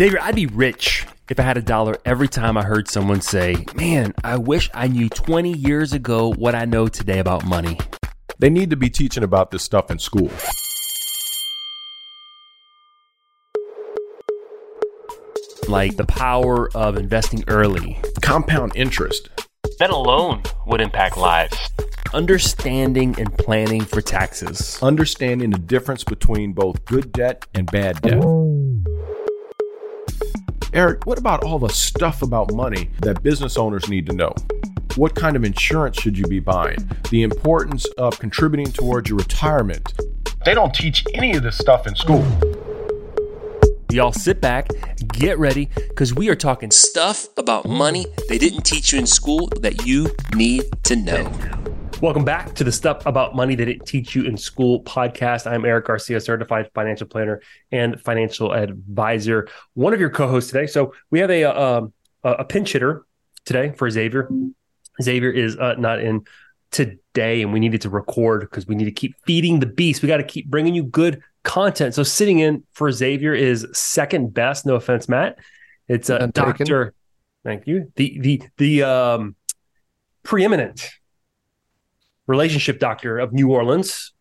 Xavier, I'd be rich if I had a dollar every time I heard someone say, Man, I wish I knew 20 years ago what I know today about money. They need to be teaching about this stuff in school. Like the power of investing early. Compound interest. That alone would impact lives. Understanding and planning for taxes. Understanding the difference between both good debt and bad debt. Erik, what about all the stuff about money that business owners need to know? What kind of insurance should you be buying? The importance of contributing towards your retirement. They don't teach any of this stuff in school. Y'all sit back, get ready, because we are talking stuff about money they didn't teach you in school that you need to know. Welcome back to the Stuff About Money That Didn't Teach You in School podcast. I'm Erik Garcia, certified financial planner and financial advisor, one of your co hosts today. So we have a, a, a pinch hitter today for Xavier. Xavier is uh, not in today, and we needed to record because we need to keep feeding the beast. We got to keep bringing you good content. So sitting in for Xavier is second best. No offense, Matt. It's a uh, doctor. Thank you. The the the um, preeminent relationship doctor of New Orleans,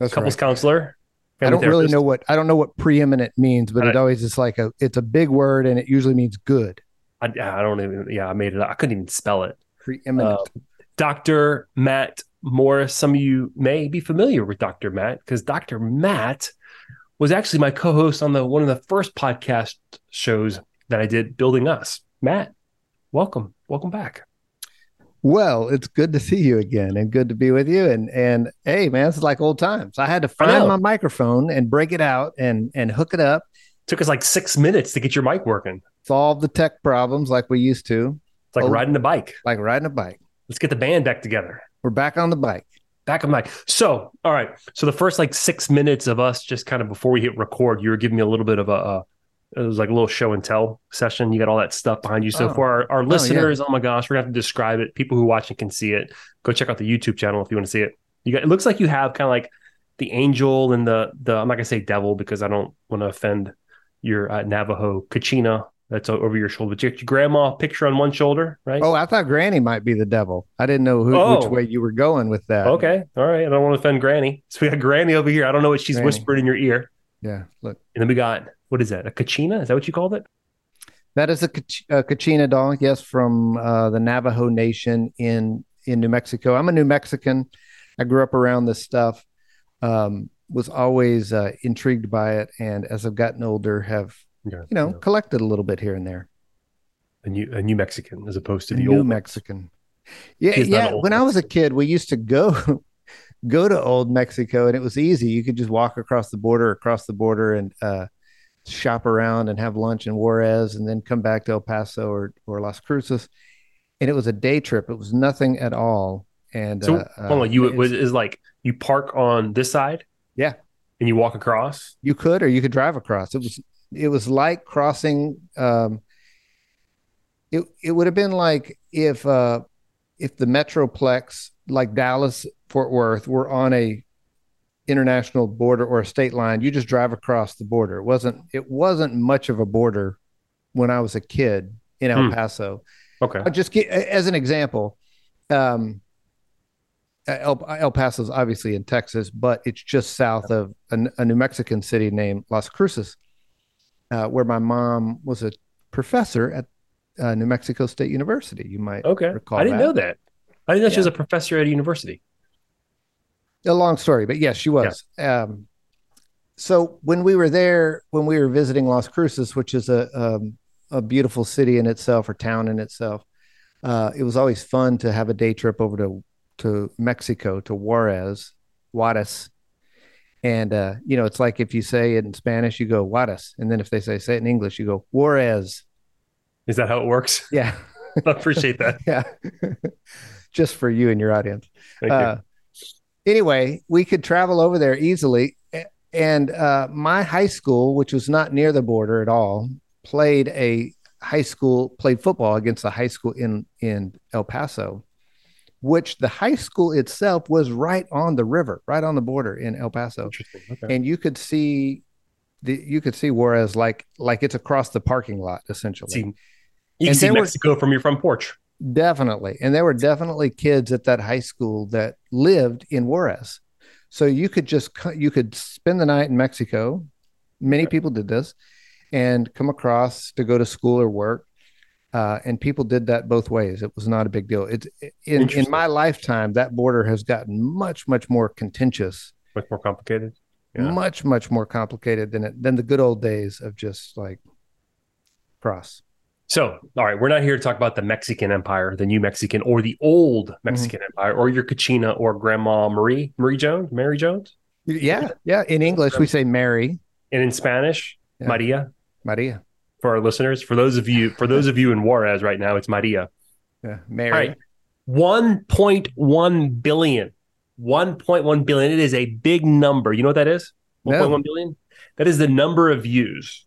That's couples right. counselor. I don't really know what I don't know what preeminent means, but it always is like a it's a big word and it usually means good. I, I don't even yeah I made it I couldn't even spell it. Preeminent. Uh, Dr. Matt Morris. Some of you may be familiar with Dr. Matt because Dr. Matt was actually my co-host on the one of the first podcast shows that I did, Building Us. Matt, welcome, welcome back. Well, it's good to see you again and good to be with you. And and hey, man, it's like old times. I had to find my microphone and break it out and and hook it up. Took us like six minutes to get your mic working. Solve the tech problems like we used to. It's like oh, riding a bike. Like riding a bike. Let's get the band back together. We're back on the bike. Back on the bike. So, all right. So the first like six minutes of us just kind of before we hit record, you were giving me a little bit of a, a it was like a little show and tell session. You got all that stuff behind you. So oh. for our, our listeners, oh, yeah. oh, my gosh, we're gonna have to describe it. People who watch it can see it. Go check out the YouTube channel if you want to see it. You got it looks like you have kind of like the angel and the the I'm not gonna say devil because I don't want to offend your uh, Navajo Kachina that's over your shoulder. But you got your grandma picture on one shoulder, right? Oh, I thought Granny might be the devil. I didn't know who, oh. which way you were going with that. Okay, all right. I don't want to offend Granny. So we got Granny over here. I don't know what she's Granny. whispered in your ear. Yeah, look. And then we got what is that? A Kachina? Is that what you called it? That is a, a Kachina doll, yes, from uh, the Navajo Nation in in New Mexico. I'm a New Mexican. I grew up around this stuff. Um, was always uh, intrigued by it, and as I've gotten older, have yeah, you know yeah. collected a little bit here and there. A new a New Mexican as opposed to the New old Mexican. Yeah, yeah. When Mexican. I was a kid, we used to go go to Old Mexico, and it was easy. You could just walk across the border, across the border, and uh, shop around and have lunch in Juarez and then come back to El Paso or, or Las Cruces. And it was a day trip. It was nothing at all. And so, uh, hold on, you it was is like you park on this side, yeah, and you walk across. You could, or you could drive across. It was it was like crossing. Um, it it would have been like if uh, if the Metroplex, like Dallas Fort Worth, were on a international border or a state line. You just drive across the border. It wasn't it wasn't much of a border when I was a kid in El hmm. Paso. Okay. I'll just get as an example. Um, El, El Paso is obviously in Texas, but it's just south of a, a New Mexican city named Las Cruces, uh, where my mom was a professor at uh, New Mexico State University. You might okay. recall. I didn't that. know that. I didn't know yeah. she was a professor at a university a long story, but yes, she was. Yeah. Um, so when we were there, when we were visiting Las Cruces, which is a um, a beautiful city in itself or town in itself, uh, it was always fun to have a day trip over to to Mexico to Juarez, Juarez, and uh, you know it's like if you say it in Spanish, you go Juarez, and then if they say say it in English, you go Juarez. Is that how it works? Yeah, I appreciate that. yeah, just for you and your audience. Thank uh, you anyway, we could travel over there easily. And uh, my high school, which was not near the border at all, played a high school played football against a high school in in El Paso, which the high school itself was right on the river, right on the border in El Paso, okay. and you could see the, you could see Juarez like like it's across the parking lot essentially. See, you can see Mexico were, from your front porch. Definitely, and there were definitely kids at that high school that lived in Juarez, so you could just you could spend the night in Mexico. Many people did this, and come across to go to school or work. Uh, and people did that both ways. It was not a big deal. It's in in my lifetime that border has gotten much much more contentious, much more complicated yeah. much much more complicated than it than the good old days of just like cross. So, all right, we're not here to talk about the Mexican Empire, the new Mexican, or the old mm-hmm. Mexican mm-hmm. Empire, or your Kachina or Grandma Marie, Marie Jones, Mary Jones. Yeah, yeah. In English, we say Mary, and in Spanish, yeah. Maria. Maria. For our listeners, for those of you, for those of you in Juarez right now, it's Maria. Yeah, Mary. All right, one point one billion 1.1 billion. It is a big number. You know what that is? 1.1 no. billion. That is the number of views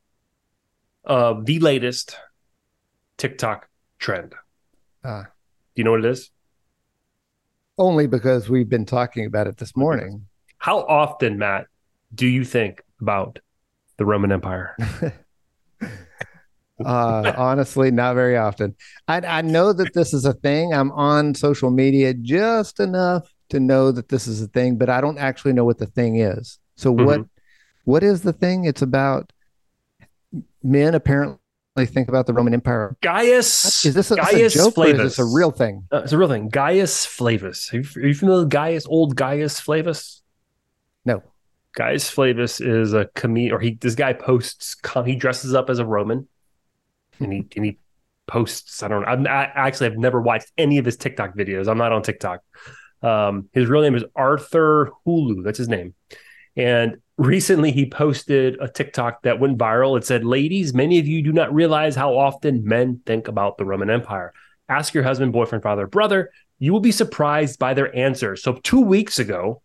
of the latest TikTok trend. Uh, Do you know what it is? Only because we've been talking about it this morning. How often, Matt, do you think about the Roman Empire? uh, honestly, not very often. I, I know that this is a thing. I'm on social media just enough to know that this is a thing, but I don't actually know what the thing is. So mm-hmm. what what is the thing? It's about men apparently think about the Roman Empire. Gaius is this a, Gaius a joke Flavus. or is this a real thing? Uh, it's a real thing. Gaius Flavus. Are you, are you familiar with Gaius? Old Gaius Flavus? No. Gaius Flavus is a comedian, or he this guy posts. He dresses up as a Roman, and he and he posts. I don't know. I'm, I actually have never watched any of his TikTok videos. I'm not on TikTok, um, his real name is Arthur Hulu. That's his name. And recently he posted a TikTok that went viral. It said, Ladies, many of you do not realize how often men think about the Roman Empire. Ask your husband, boyfriend, father, brother. You will be surprised by their answer. So, two weeks ago,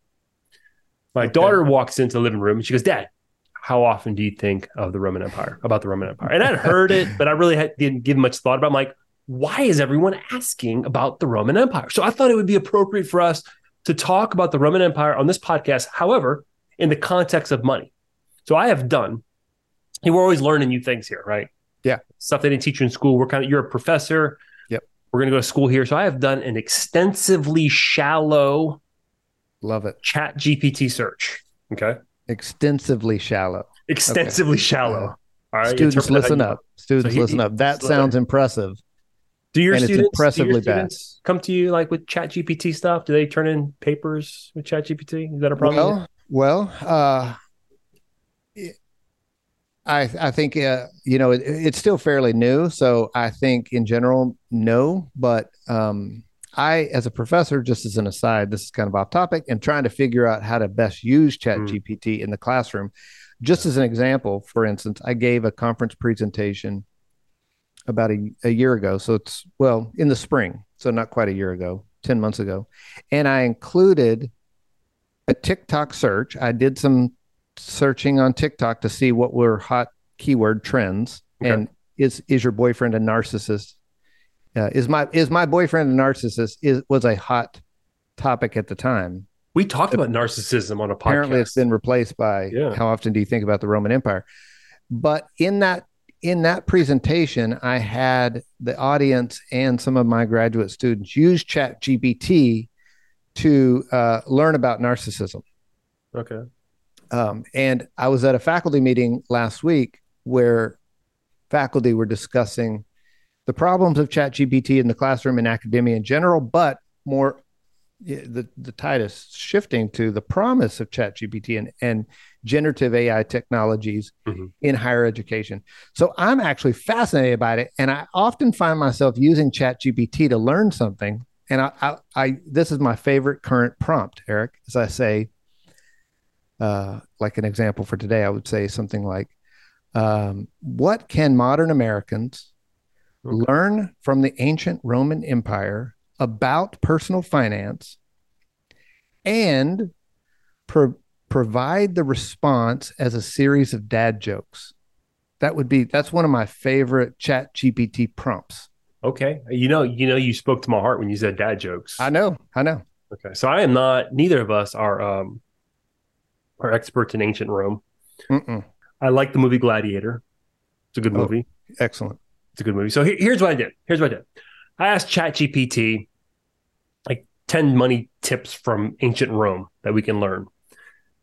my okay. daughter walks into the living room and she goes, Dad, how often do you think of the Roman Empire, about the Roman Empire? And I'd heard it, but I really had, didn't give much thought about it. I'm like, why is everyone asking about the Roman Empire? So I thought it would be appropriate for us to talk about the Roman Empire on this podcast, however, in the context of money. So I have done, and we're always learning new things here, right? Yeah. Stuff they didn't teach you in school. We're kind of, you're a professor. Yep. We're going to go to school here. So I have done an extensively shallow, love it, chat GPT search. Okay. Extensively shallow. Extensively okay. shallow. All right. Students, listen up. Students, so he, listen up. That sounds impressive. Do your and students, impressively do your students come to you like with Chat GPT stuff? Do they turn in papers with Chat GPT? Is that a problem? Well, well, uh, I I think uh, you know it, it's still fairly new, so I think in general no. But um, I, as a professor, just as an aside, this is kind of off topic, and trying to figure out how to best use Chat mm. GPT in the classroom. Just as an example, for instance, I gave a conference presentation about a, a year ago. So it's, well, in the spring. So not quite a year ago, 10 months ago. And I included a TikTok search. I did some searching on TikTok to see what were hot keyword trends. Okay. And is, is your boyfriend a narcissist? Uh, is my is my boyfriend a narcissist? Is was a hot topic at the time. We talked about narcissism on a podcast. Apparently, it's been replaced by yeah. how often do you think about the Roman Empire? But in that in that presentation, I had the audience and some of my graduate students use Chat GPT to uh, learn about narcissism. Okay. Um, and I was at a faculty meeting last week where faculty were discussing the problems of Chat GPT in the classroom and academia in general, but more the the tide is shifting to the promise of Chat GPT and, and generative AI technologies mm-hmm. in higher education. So I'm actually fascinated by it, and I often find myself using Chat GPT to learn something. And I, I, I this is my favorite current prompt, Erik. As I say, uh, like an example for today, I would say something like, um, "What can modern Americans okay. learn from the ancient Roman Empire about personal finance and pro- provide the response as a series of dad jokes. That would be that's one of my favorite chat GPT prompts. Okay. You know, you know you spoke to my heart when you said dad jokes. I know. I know. Okay. So I am not neither of us are um are experts in ancient Rome. Mm-mm. I like the movie Gladiator. It's a good oh, movie. Excellent. It's a good movie. So he, here's what I did. Here's what I did. I asked ChatGPT like 10 money tips from ancient Rome that we can learn.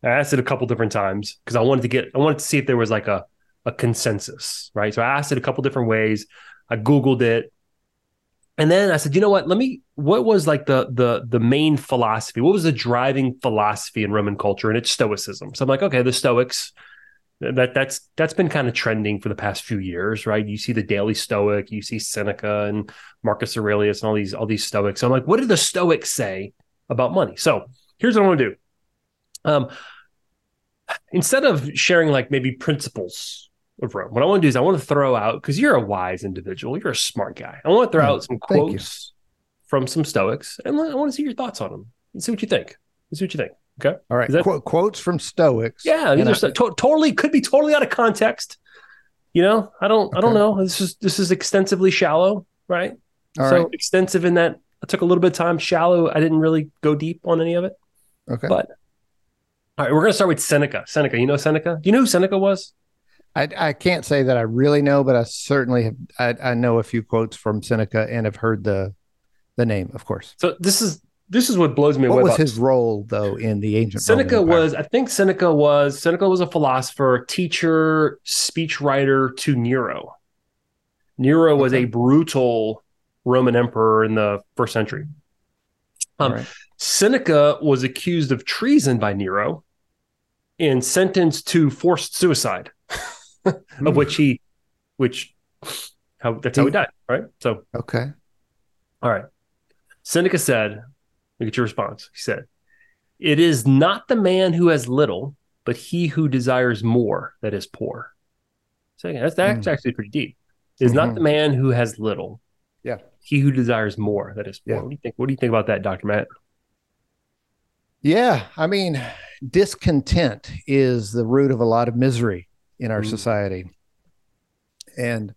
I asked it a couple different times because I wanted to get I wanted to see if there was like a a consensus, right? So I asked it a couple different ways. I googled it. And then I said, you know what? Let me. What was like the the the main philosophy? What was the driving philosophy in Roman culture? And it's Stoicism. So I'm like, okay, the Stoics. That that's that's been kind of trending for the past few years, right? You see the Daily Stoic, you see Seneca and Marcus Aurelius and all these all these Stoics. So I'm like, what did the Stoics say about money? So here's what I want to do. Um, instead of sharing like maybe principles of Rome. What I want to do is I want to throw out because you're a wise individual, you're a smart guy. I want to throw mm, out some quotes from some Stoics, and I want to see your thoughts on them and see what you think. see what you think. Okay. All right. That, Qu- quotes from Stoics. Yeah, these are I, to- totally could be totally out of context. You know, I don't. Okay. I don't know. This is this is extensively shallow, right? All so right. extensive in that I took a little bit of time. Shallow. I didn't really go deep on any of it. Okay. But all right, we're gonna start with Seneca. Seneca, you know Seneca? Do you know who Seneca was? I, I can't say that I really know, but I certainly have. I, I know a few quotes from Seneca and have heard the the name, of course. So this is this is what blows me what away. What was his role though in the ancient? Seneca was, I think Seneca was Seneca was a philosopher, teacher, speechwriter to Nero. Nero okay. was a brutal Roman emperor in the first century. Um, right. Seneca was accused of treason by Nero and sentenced to forced suicide. of which he, which how that's how he died, right? So okay, all right. Seneca said, "Look at your response." He said, "It is not the man who has little, but he who desires more that is poor." So that's that's mm. actually pretty deep. It is mm-hmm. not the man who has little, yeah, he who desires more that is poor. Yeah. What do you think? What do you think about that, Doctor Matt? Yeah, I mean, discontent is the root of a lot of misery in our mm. society. And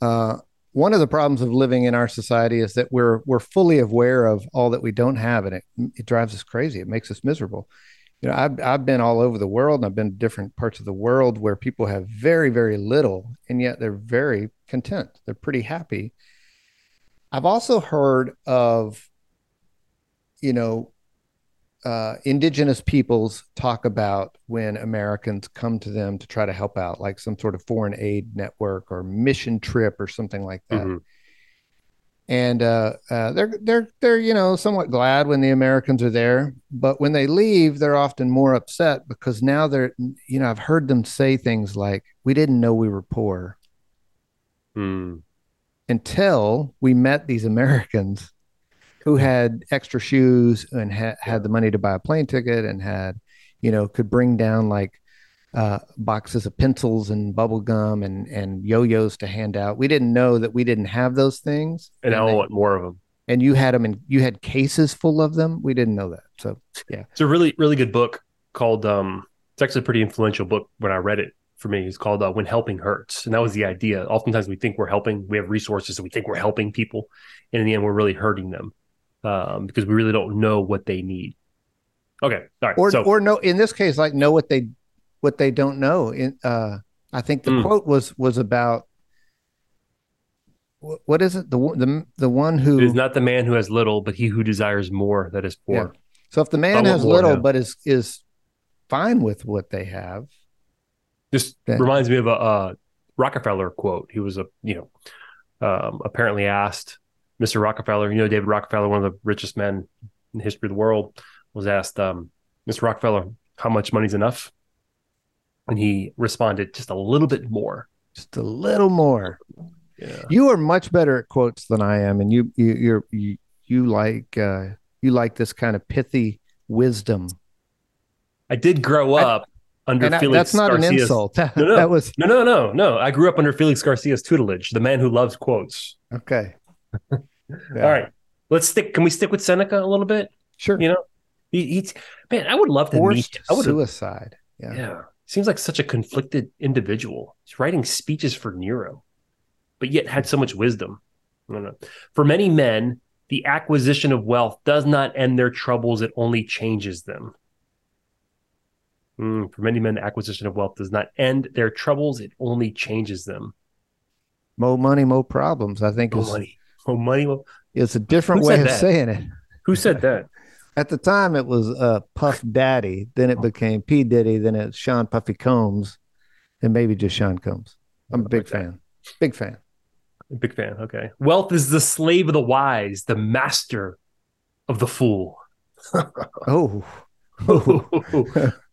uh, one of the problems of living in our society is that we're we're fully aware of all that we don't have, and it it drives us crazy. It makes us miserable. You know, I've I've been all over the world, and I've been to different parts of the world where people have very very little, and yet they're very content. They're pretty happy. I've also heard of, you know, uh, indigenous peoples talk about when Americans come to them to try to help out, like some sort of foreign aid network or mission trip or something like that. Mm-hmm. And uh, uh, they're they're they're you know somewhat glad when the Americans are there, but when they leave, they're often more upset because now they're you know I've heard them say things like, "We didn't know we were poor." Mm. Until we met these Americans who had extra shoes and ha- had the money to buy a plane ticket and had, you know, could bring down like uh, boxes of pencils and bubble gum and and yo-yos to hand out. We didn't know that we didn't have those things, and, and I want more of them. And you had them, and you had cases full of them. We didn't know that. So yeah, it's a really really good book called. um It's actually a pretty influential book when I read it for me. It's called uh, "When Helping Hurts," and that was the idea. Oftentimes we think we're helping, we have resources, and we think we're helping people, and in the end, we're really hurting them um, because we really don't know what they need. Okay, all right. Or so, or no, in this case, like know what they what they don't know. In uh, I think the mm. quote was was about what, what is it the the the one who it is not the man who has little, but he who desires more that is poor. Yeah. So if the man has little, but is is fine with what they have, just then, reminds me of a, a Rockefeller quote. He was a you know um, apparently asked Mr. Rockefeller, you know, David Rockefeller, one of the richest men in the history of the world, was asked, um, Mr. Rockefeller, how much money's enough? And he responded, just a little bit more. Just a little more. Yeah. You are much better at quotes than I am, and you you you're, you you like uh, you like this kind of pithy wisdom. I did grow up I, under Felix. I, that's not Garcia's, an insult. That, no, no, that was no, no, no, no. I grew up under Felix Garcia's tutelage, the man who loves quotes. Okay. Yeah. All right. Let's stick. Can we stick with Seneca a little bit? Sure. You know, he, he's man. I would love to Forced meet. I would suicide. Yeah. Yeah. Seems like such a conflicted individual. He's writing speeches for Nero, but yet had so much wisdom. I don't know. For many men, the acquisition of wealth does not end their troubles; it only changes them. Mm, for many men, the acquisition of wealth does not end their troubles; it only changes them. More money, more problems. I think more money, more money. It's a different way of that? saying it. Who said that? At the time, it was uh, Puff Daddy. Then it became P Diddy. Then it's Sean Puffy Combs, and maybe just Sean Combs. I'm a big like fan. Big fan. Big fan. Okay. Wealth is the slave of the wise, the master of the fool. oh.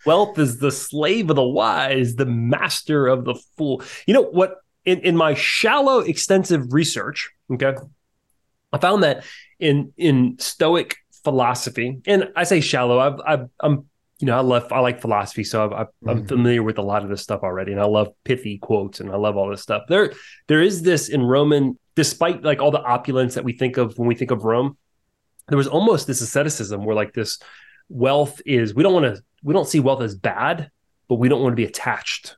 Wealth is the slave of the wise, the master of the fool. You know what? In, in my shallow, extensive research, okay, I found that in in Stoic philosophy, and I say shallow. I've, I've I'm you know I love I like philosophy, so i am mm-hmm. familiar with a lot of this stuff already, and I love pithy quotes, and I love all this stuff. There there is this in Roman, despite like all the opulence that we think of when we think of Rome, there was almost this asceticism where like this wealth is we don't want to we don't see wealth as bad, but we don't want to be attached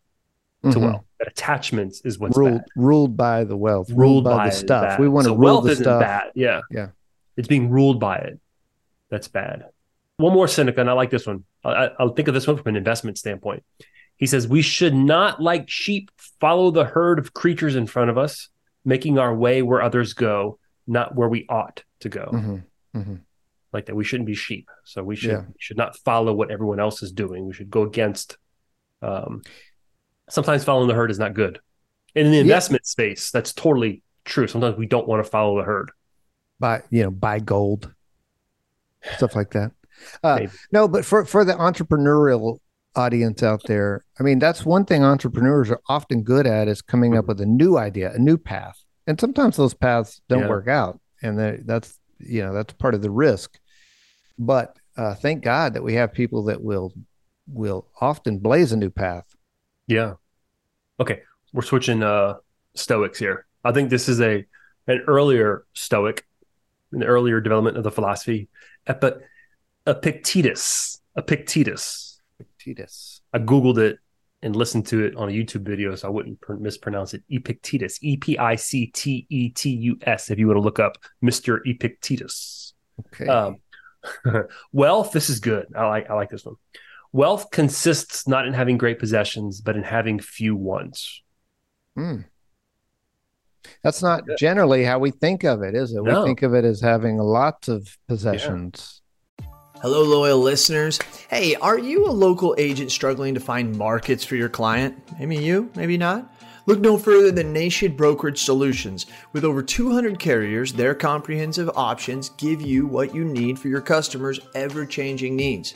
to mm-hmm. wealth. That attachment is what's ruled bad. ruled by the wealth, ruled, ruled by, by, the stuff. We want so to rule the stuff. Bad. Yeah, yeah. It's being ruled by it. That's bad. One more Seneca, and I like this one. I, I'll think of this one from an investment standpoint. He says, We should not, like sheep, follow the herd of creatures in front of us, making our way where others go, not where we ought to go. Mm-hmm. Mm-hmm. Like that, we shouldn't be sheep. So we should yeah. should not follow what everyone else is doing. We should go against. Um, sometimes following the herd is not good. And in the investment yeah. space, that's totally true. Sometimes we don't want to follow the herd. Buy, you know, buy gold, stuff like that. Uh, no, but for for the entrepreneurial audience out there, I mean, that's one thing entrepreneurs are often good at is coming up with a new idea, a new path, and sometimes those paths don't yeah. work out, and that's you know that's part of the risk. But uh, thank God that we have people that will will often blaze a new path. Yeah. Okay, we're switching uh Stoics here. I think this is a an earlier Stoic, an earlier development of the philosophy. But Epictetus. Epictetus. Epictetus. I googled it and listened to it on a YouTube video, so I wouldn't pr- mispronounce it. Epictetus. E P I C T E T U S. If you want to look up Mister Epictetus. Okay. Um, wealth. This is good. I like. I like this one. Wealth consists not in having great possessions, but in having few ones. Hmm. That's not generally how we think of it, is it? No. We think of it as having lots of possessions. Yeah. Hello, loyal listeners. Hey, are you a local agent struggling to find markets for your client? Maybe you, maybe not. Look no further than Nation Brokerage Solutions. With over 200 carriers, their comprehensive options give you what you need for your customers' ever changing needs.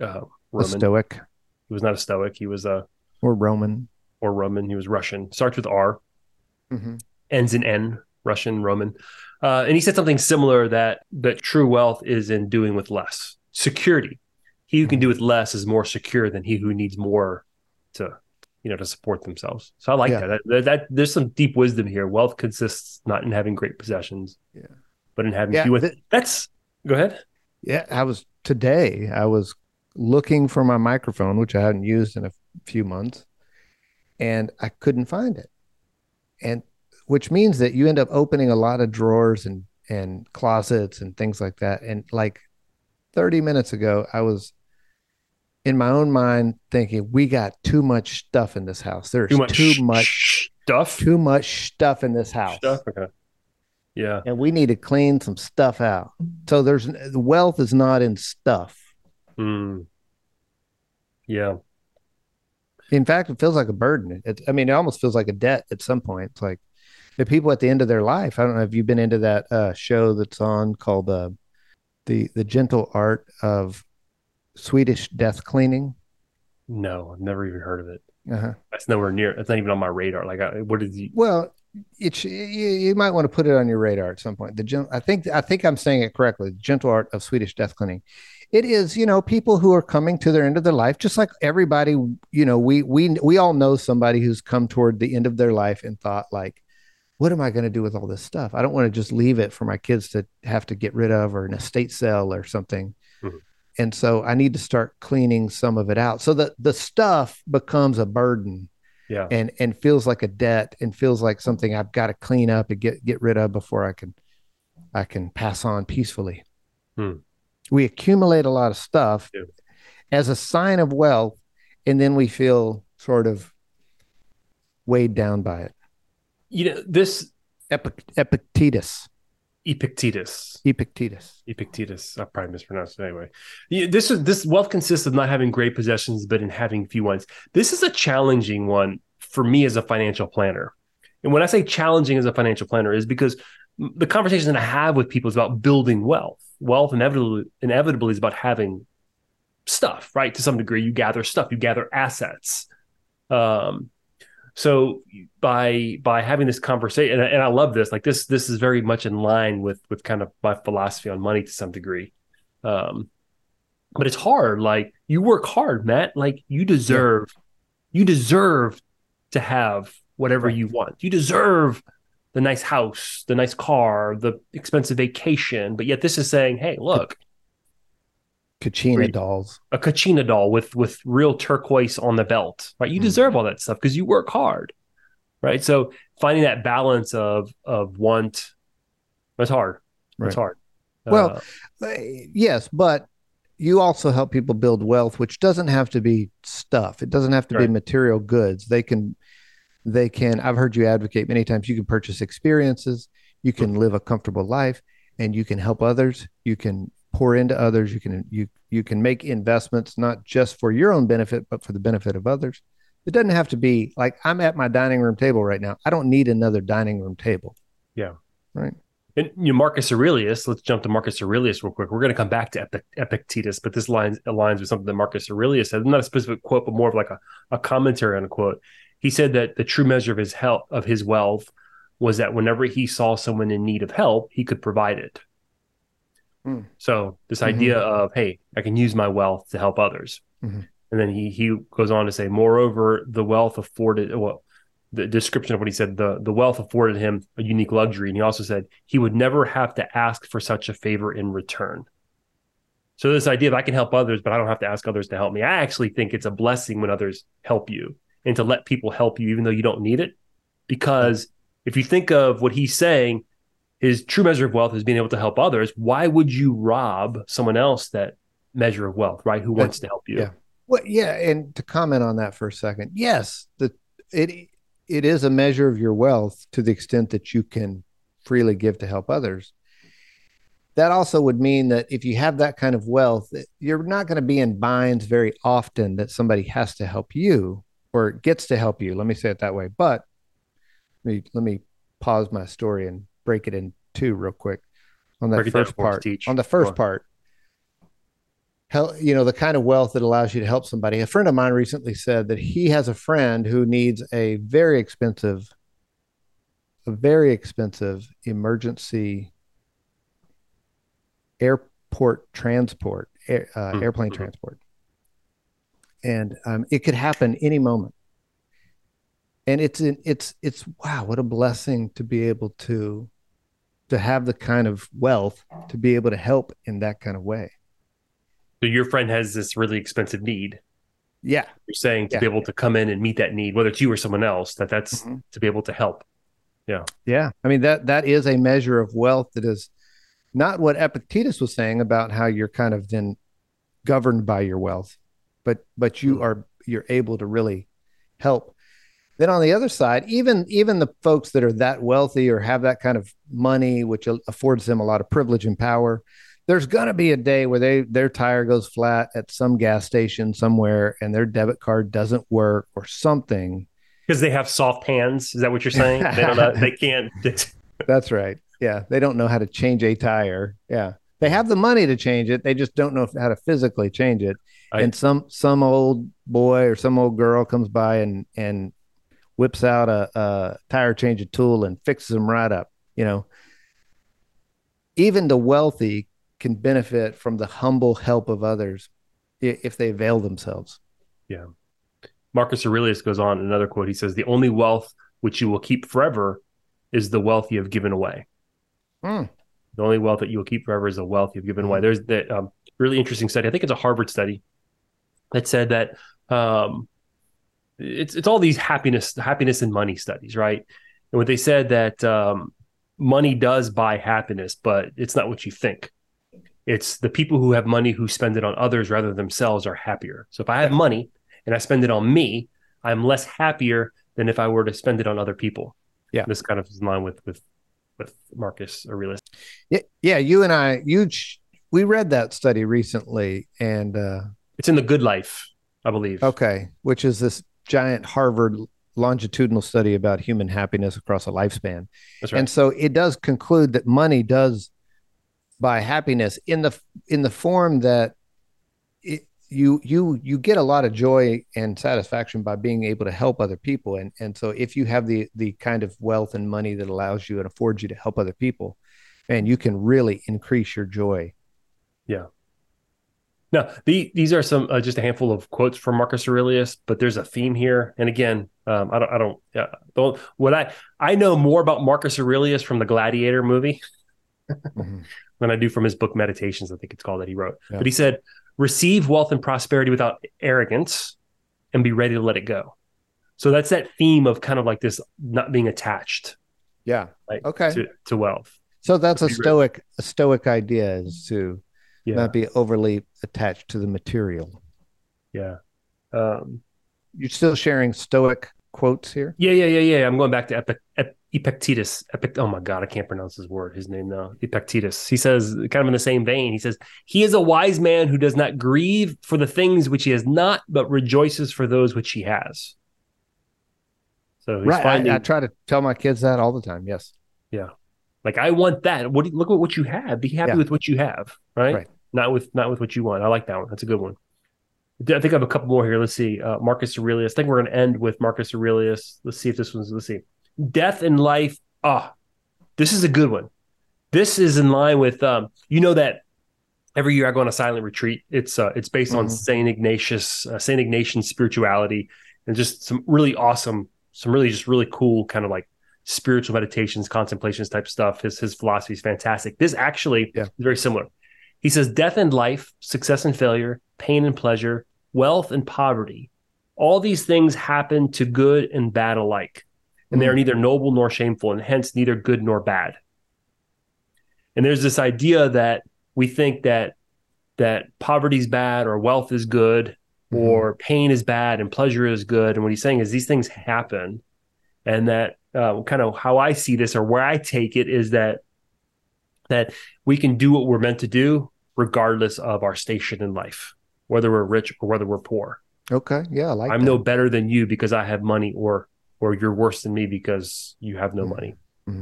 uh, Roman. A Stoic. He was not a Stoic. He was a or Roman or Roman. He was Russian. Starts with R. Mm-hmm. Ends in N. Russian Roman. Uh, and he said something similar that that true wealth is in doing with less. Security. He who can do with less is more secure than he who needs more to you know to support themselves. So I like yeah. that. that. that. There's some deep wisdom here. Wealth consists not in having great possessions, yeah, but in having yeah, few. Th- that's go ahead. Yeah, I was today. I was looking for my microphone, which I hadn't used in a few months, and I couldn't find it. And which means that you end up opening a lot of drawers and and closets and things like that. And like 30 minutes ago, I was in my own mind thinking, we got too much stuff in this house. There's too much, too much stuff. Too much stuff in this house. Stuff. Okay. Yeah. And we need to clean some stuff out. So there's wealth is not in stuff. Mm. Yeah. In fact, it feels like a burden. It, I mean, it almost feels like a debt at some point. It's like the people at the end of their life. I don't know if you've been into that uh, show that's on called uh, the the gentle art of Swedish death cleaning. No, I've never even heard of it. Uh-huh. That's nowhere near. That's not even on my radar. Like, I, what is he? Well, it's you, you, might want to put it on your radar at some point. The I think I think I'm saying it correctly. The gentle art of Swedish death cleaning. It is, you know, people who are coming to their end of their life, just like everybody, you know, we we we all know somebody who's come toward the end of their life and thought like, what am I going to do with all this stuff? I don't want to just leave it for my kids to have to get rid of or an estate sale or something. Mm-hmm. And so I need to start cleaning some of it out so that the stuff becomes a burden. Yeah. And and feels like a debt and feels like something I've got to clean up and get get rid of before I can I can pass on peacefully. Hmm. We accumulate a lot of stuff yeah. as a sign of wealth, and then we feel sort of weighed down by it. You know, this Epic, Epictetus. Epictetus. Epictetus. Epictetus. I probably mispronounced it anyway. This is this wealth consists of not having great possessions, but in having few ones. This is a challenging one for me as a financial planner. And when I say challenging as a financial planner, is because the conversation that I have with people is about building wealth. Wealth inevitably inevitably is about having stuff, right? To some degree, you gather stuff, you gather assets. Um, so by by having this conversation, and, and I love this, like this this is very much in line with with kind of my philosophy on money to some degree. Um, but it's hard. Like you work hard, Matt. Like you deserve, yeah. you deserve to have whatever you want. You deserve the nice house, the nice car, the expensive vacation. But yet this is saying, hey, look. Kachina dolls. A Kachina doll with with real turquoise on the belt. Right. You mm. deserve all that stuff because you work hard. Right. So finding that balance of of want that's hard. Right. Hard. Well, uh, yes, but you also help people build wealth, which doesn't have to be stuff. It doesn't have to right. be material goods. They can they can, I've heard you advocate many times, you can purchase experiences, you can live a comfortable life, and you can help others. You can pour into others. You can you you can make investments not just for your own benefit, but for the benefit of others. It doesn't have to be like I'm at my dining room table right now. I don't need another dining room table. Yeah. Right. And you know, Marcus Aurelius, let's jump to Marcus Aurelius real quick. We're going to come back to Epic, Epictetus, but this line aligns with something that Marcus Aurelius said. Not a specific quote, but more of like a, a commentary on a quote. He said that the true measure of his help of his wealth was that whenever he saw someone in need of help, he could provide it. Mm. So this mm-hmm. idea of hey, I can use my wealth to help others. Mm-hmm. And then he he goes on to say, moreover, the wealth afforded well, the description of what he said, the the wealth afforded him a unique luxury. And he also said he would never have to ask for such a favor in return. So this idea of I can help others, but I don't have to ask others to help me. I actually think it's a blessing when others help you and to let people help you even though you don't need it. Because if you think of what he's saying, his true measure of wealth is being able to help others. Why would you rob someone else that measure of wealth, right? Who wants to help you? Yeah. Well, yeah, and to comment on that for a second, yes, the it it is a measure of your wealth to the extent that you can freely give to help others. That also would mean that if you have that kind of wealth, you're not going to be in binds very often that somebody has to help you or gets to help you. Let me say it that way. But let me, let me pause my story and break it in two real quick on that break first part. On the first part, help, you know, the kind of wealth that allows you to help somebody. A friend of mine recently said that he has a friend who needs a very expensive, a very expensive emergency airport transport, air, uh, mm-hmm. airplane transport and um, it could happen any moment. And it's it's it's wow what a blessing to be able to to have the kind of wealth to be able to help in that kind of way. So your friend has this really expensive need. Yeah. You're saying to yeah. be able to come in and meet that need whether it's you or someone else that that's mm-hmm. to be able to help. Yeah. Yeah. I mean that that is a measure of wealth that is not what epictetus was saying about how you're kind of then governed by your wealth but but you hmm. are you're able to really help. Then on the other side even even the folks that are that wealthy or have that kind of money which affords them a lot of privilege and power there's going to be a day where they their tire goes flat at some gas station somewhere and their debit card doesn't work or something. Because they have soft hands. Is that what you're saying? They don't know, they can't. That's right. Yeah. They don't know how to change a tire. Yeah. They have the money to change it. They just don't know how to physically change it I, and some some old boy or some old girl comes by and and whips out a, a tire changing tool and fixes them right up. You know, even the wealthy can benefit from the humble help of others if they avail themselves. Yeah. Marcus Aurelius goes on another quote. He says, The only wealth which you will keep forever is the wealth you have given away. Mm. The only wealth that you will keep forever is the wealth you've given mm. away. There's that um, really interesting study. I think it's a Harvard study that said that um, it's it's all these happiness happiness and money studies, right? And what they said that um, money does buy happiness, but it's not what you think. It's the people who have money who spend it on others rather than themselves are happier. So if I have money and I spend it on me, I'm less happier than if I were to spend it on other people. Yeah, this kind of is in line with with with Marcus Aurelius. Yeah, yeah. You and I, you we read that study recently, and uh, it's in the Good Life, I believe. Okay, which is this giant Harvard longitudinal study about human happiness across a lifespan. That's right. And so it does conclude that money does buy happiness in the in the form that it, you you you get a lot of joy and satisfaction by being able to help other people and and so if you have the the kind of wealth and money that allows you and affords you to help other people and you can really increase your joy yeah now, the, these are some uh, just a handful of quotes from Marcus Aurelius, but there's a theme here. And again, um, I don't, I don't, uh, don't. What I I know more about Marcus Aurelius from the Gladiator movie mm-hmm. than I do from his book Meditations. I think it's called that he wrote. Yeah. But he said, "Receive wealth and prosperity without arrogance, and be ready to let it go." So that's that theme of kind of like this not being attached. Yeah. Like, okay. To, to wealth. So that's a stoic, ready. a stoic idea is to yeah. not be overly attached to the material. Yeah. Um, You're still sharing Stoic quotes here? Yeah, yeah, yeah, yeah. I'm going back to Epic, Epictetus. Epic, oh my God, I can't pronounce his word, his name now. Epictetus. He says, kind of in the same vein, he says, He is a wise man who does not grieve for the things which he has not, but rejoices for those which he has. So right. Finding, I, I, try to tell my kids that all the time. Yes. Yeah. Like I want that. What look at what you have. Be happy yeah. with what you have. Right? right not with not with what you want. I like that one. That's a good one. I think I have a couple more here. Let's see. Uh, Marcus Aurelius. I think we're going to end with Marcus Aurelius. Let's see if this one's. Let's see. Death and life. Ah, this is a good one. This is in line with um, you know that every year I go on a silent retreat. It's uh, it's based mm-hmm. on Saint Ignatius, uh, Saint Ignatian spirituality, and just some really awesome, some really just really cool kind of like spiritual meditations, contemplations type stuff. His his philosophy is fantastic. This actually yeah. is very similar. He says, Death and life, success and failure, pain and pleasure, wealth and poverty, all these things happen to good and bad alike. And they are hmm. neither noble nor shameful, and hence neither good nor bad. And there's this idea that we think that that poverty is bad or wealth is good mm-hmm. or pain is bad and pleasure is good. And what he's saying is these things happen, and that uh, kind of how I see this or where I take it is that that we can do what we're meant to do regardless of our station in life, whether we're rich or whether we're poor. Okay. Yeah. I like I'm that. no better than you because I have money or or you're worse than me because you have no mm-hmm. money. Because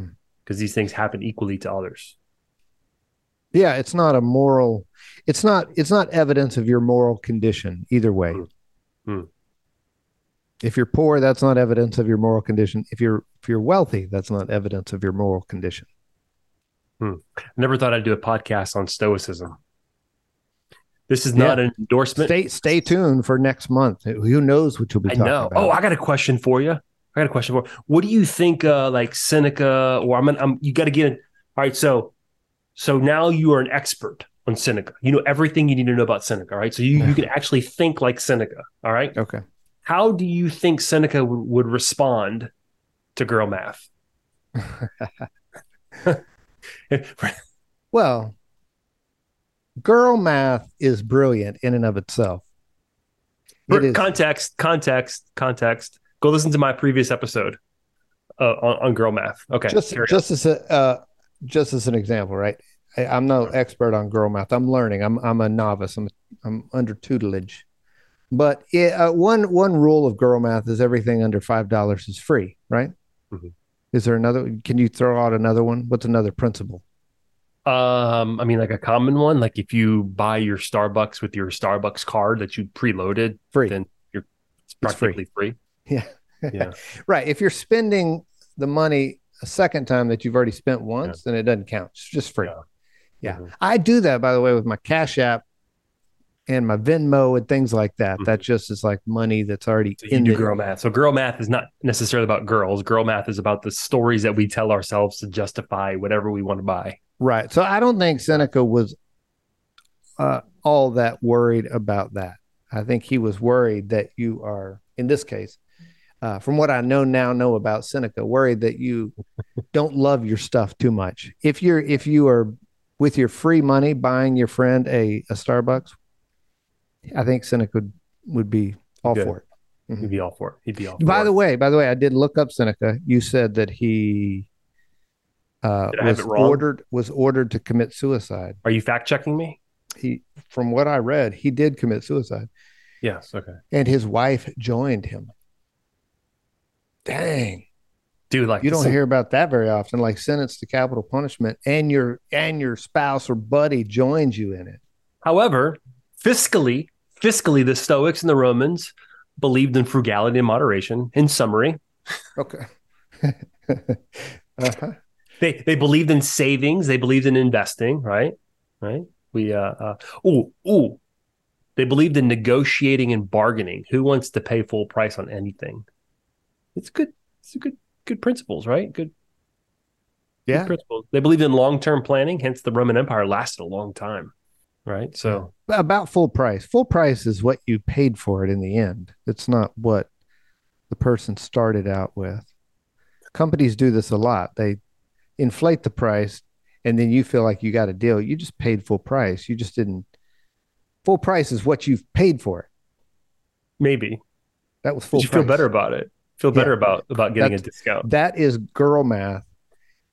mm-hmm. these things happen equally to others. Yeah, it's not a moral it's not it's not evidence of your moral condition either way. Mm-hmm. If you're poor, that's not evidence of your moral condition. If you're if you're wealthy, that's not evidence of your moral condition. Hmm. Never thought I'd do a podcast on Stoicism. This is not yeah. an endorsement. Stay stay tuned for next month. Who knows what you'll be I talking know. about? Oh, I got a question for you. I got a question for. You. What do you think? Uh, like Seneca, or I'm, I'm you got to get. In. All right, so so now you are an expert on Seneca. You know everything you need to know about Seneca. Right, so you you can actually think like Seneca. All right. Okay. How do you think Seneca w- would respond to girl math? well, girl math is brilliant in and of itself. It context, context, context. Go listen to my previous episode uh, on, on girl math. Okay, just just as a uh, just as an example, right? I, am no expert on girl math. I'm learning. I'm I'm a novice. I'm I'm under tutelage. But it, uh, one one rule of girl math is everything under five dollars is free, right? Mm-hmm. Is there another? Can you throw out another one? What's another principle? Um, I mean, like a common one, like if you buy your Starbucks with your Starbucks card that you preloaded, free, then you're it's practically it's free. free. Yeah, yeah, right. If you're spending the money a second time that you've already spent once, yeah. then it doesn't count. It's just free. Yeah. Yeah. Mm-hmm. I do that, by the way, with my Cash App and my Venmo and things like that. Mm-hmm. That just is like money that's already so in the girl math. So girl math is not necessarily about girls. Girl math is about the stories that we tell ourselves to justify whatever we want to buy. Right. So I don't think Seneca was uh, all that worried about that. I think he was worried that you are, in this case, uh, from what I know now know about Seneca, worried that you don't love your stuff too much. If you're if you are with your free money buying your friend a, a Starbucks, I think Seneca would, would be all Good. for it. Mm-hmm. He'd be all for it. He'd be all. By the it. way, by the way, I did look up Seneca. You said that he uh, was ordered was ordered to commit suicide. Are you fact checking me? He, from what I read, he did commit suicide. Yes. Okay. And his wife joined him. Dang. Dude, like you don't hear about that very often. Like sentenced to capital punishment, and your and your spouse or buddy joins you in it. However, fiscally, fiscally, the Stoics and the Romans believed in frugality and moderation. In summary, okay. uh-huh. They they believed in savings. They believed in investing. Right, right. We uh, uh oh oh, they believed in negotiating and bargaining. Who wants to pay full price on anything? It's good. It's good. Good principles, right? Good. Yeah. Good principles. They believed in long term planning. Hence, the Roman Empire lasted a long time right? So about full price. Full price is what you paid for it in the end. It's not what the person started out with. Companies do this a lot. They inflate the price and then you feel like you got a deal. You just paid full price. You just didn't full price is what you've paid for it. Maybe. That was full you price. feel better about it. Feel better yeah. about about getting That's, a discount. That is girl math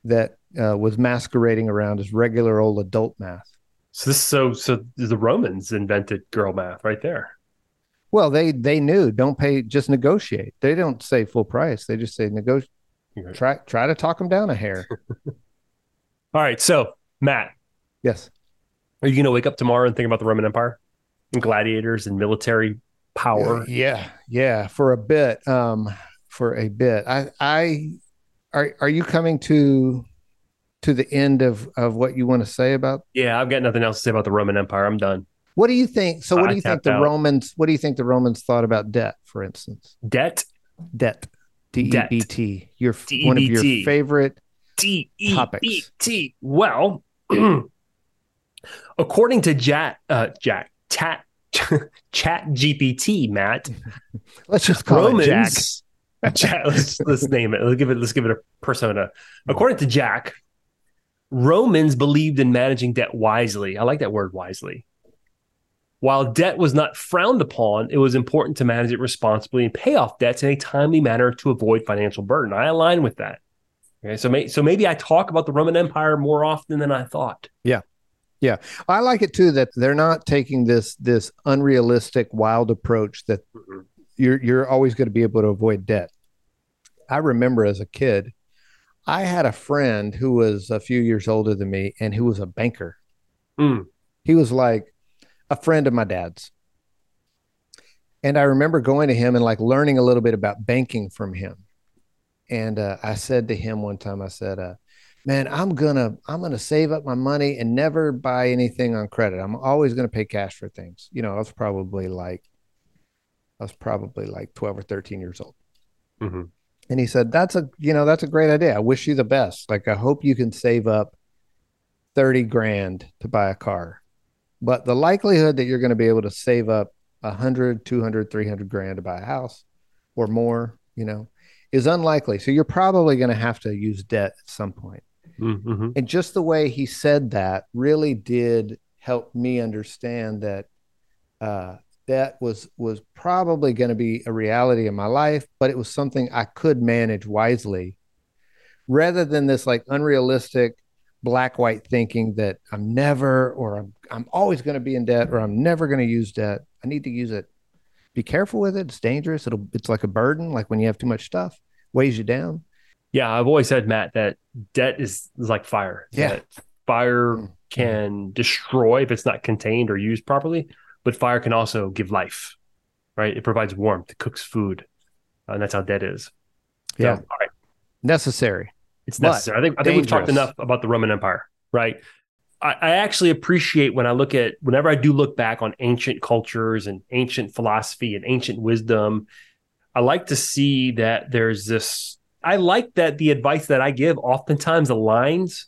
that uh, was masquerading around as regular old adult math. So this so so the Romans invented girl math right there. Well, they they knew don't pay, just negotiate. They don't say full price. They just say negotiate. Try try to talk them down a hair. All right, so Matt. Yes. Are you going to wake up tomorrow and think about the Roman Empire and gladiators and military power? Yeah, yeah, for a bit. Um, for a bit. I I are are you coming to to the end of of what you want to say about? Yeah, I've got nothing else to say about the Roman Empire. I'm done. What do you think? So, what do you think the out. Romans? What do you think the Romans thought about debt, for instance? Debt, debt, D E B T. Your D-E-B-T. one of your favorite D E B T. Well, according to Jack, uh, Jack, Tat, Chat GPT, Matt. Let's just call Romans, it Jack. Jack let's, let's name it. Let's give it. Let's give it a persona. According to Jack, Romans believed in managing debt wisely. I like that word wisely. While debt was not frowned upon, it was important to manage it responsibly and pay off debts in a timely manner to avoid financial burden. I align with that. Okay, so may, so maybe I talk about the Roman Empire more often than I thought. Yeah, yeah, I like it too that they're not taking this this unrealistic, wild approach that you're you're always going to be able to avoid debt. I remember as a kid, I had a friend who was a few years older than me and who was a banker. Mm. He was like a friend of my dad's. And I remember going to him and like learning a little bit about banking from him. And uh, I said to him one time, I said, uh, "Man, I'm gonna I'm gonna save up my money and never buy anything on credit. I'm always gonna pay cash for things." You know, I was probably like, I was probably like 12 or 13 years old. Mm-hmm. And he said, That's a, you know, that's a great idea. I wish you the best. Like, I hope you can save up 30 grand to buy a car. But the likelihood that you're going to be able to save up 100, 200, 300 grand to buy a house or more, you know, is unlikely. So you're probably going to have to use debt at some point. Mm-hmm. And just the way he said that really did help me understand that uh, that was was probably going to be a reality in my life, but it was something I could manage wisely rather than this like unrealistic black white thinking that I'm never or I'm I'm always going to be in debt or I'm never going to use debt. I need to use it. Be careful with it. It's dangerous. It'll it's like a burden like when you have too much stuff, weighs you down. Yeah, I've always said Matt that debt is, is like fire. Yeah. That fire mm. can destroy if it's not contained or used properly but fire can also give life, right? It provides warmth, it cooks food, uh, and that's how dead is. So, yeah, all right, necessary. It's necessary. I think I think we've talked enough about the Roman Empire, right? I, I actually appreciate when I look at whenever I do look back on ancient cultures and ancient philosophy and ancient wisdom. I like to see that there's this. I like that the advice that I give oftentimes aligns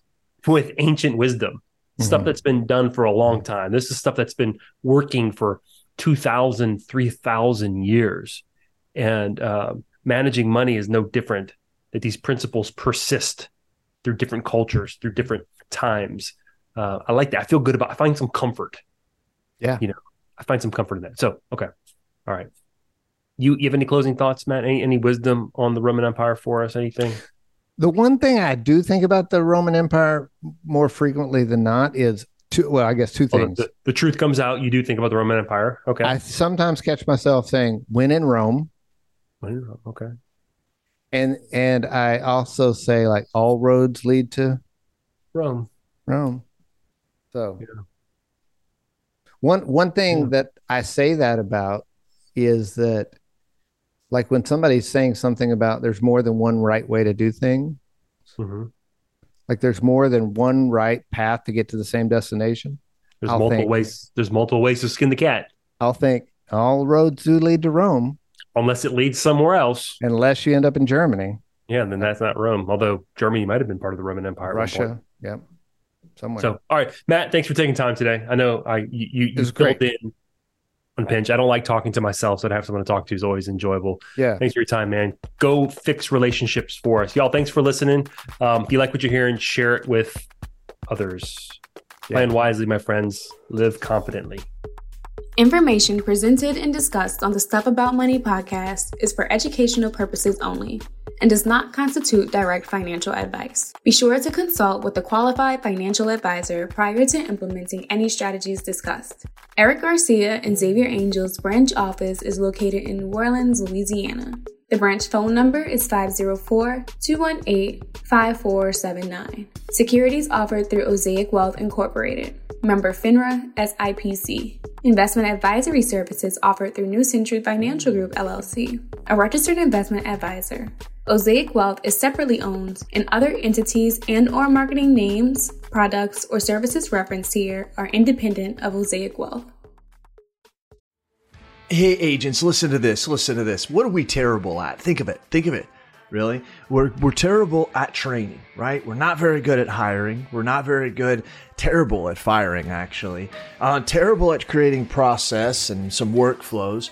with ancient wisdom, mm-hmm. stuff that's been done for a long time. This is stuff that's been working for 2,000, 3,000 years. And uh, managing money is no different, that these principles persist through different cultures, through different times. Uh, I like that. I feel good about. I find some comfort. Yeah, you know, I find some comfort in that. So, okay, all right. You, you have any closing thoughts, Matt? Any any wisdom on the Roman Empire for us? Anything? The one thing I do think about the Roman Empire more frequently than not is two. Well, I guess two things. the, the, truth comes out. You do think about the Roman Empire. Okay. I sometimes catch myself saying, "When in Rome." When in Rome. Okay. And and I also say like all roads lead to Rome. Rome. So yeah. one one thing yeah. that I say that about is that like when somebody's saying something about there's more than one right way to do things. Mm-hmm. Like there's more than one right path to get to the same destination. There's I'll multiple think, ways. There's multiple ways to skin the cat. I'll think all roads do lead to Rome, unless it leads somewhere else. Unless you end up in Germany. Yeah, then that's not Rome. Although Germany might have been part of the Roman Empire. Russia. Yep somewhere. So, all right, Matt, thanks for taking time today. I know I you you, you filled great. in on pinch. I don't like talking to myself, so to have someone to talk to is always enjoyable. Yeah. Thanks for your time, man. Go fix relationships for us, y'all. Thanks for listening. Um, if you like what you're hearing, share it with others. Yeah. Plan wisely, my friends. Live confidently. Information presented and discussed on the Stuff About Money podcast is for educational purposes only and does not constitute direct financial advice. Be sure to consult with a qualified financial advisor prior to implementing any strategies discussed. Erik Garcia and Xavier Angel's branch office is located in New Orleans, Louisiana. The branch phone number is 504 218 5479. Securities offered through Osaic Wealth Incorporated. Member FINRA SIPC. Investment advisory services offered through New Century Financial Group LLC, a registered investment advisor. Osaic Wealth is separately owned, and other entities and or marketing names, products, or services referenced here are independent of Osaic Wealth. Hey agents, listen to this. Listen to this. What are we terrible at? Think of it. Think of it really. We're, we're terrible at training, right? We're not very good at hiring. We're not very good, terrible at firing, actually. Uh, terrible at creating process and some workflows.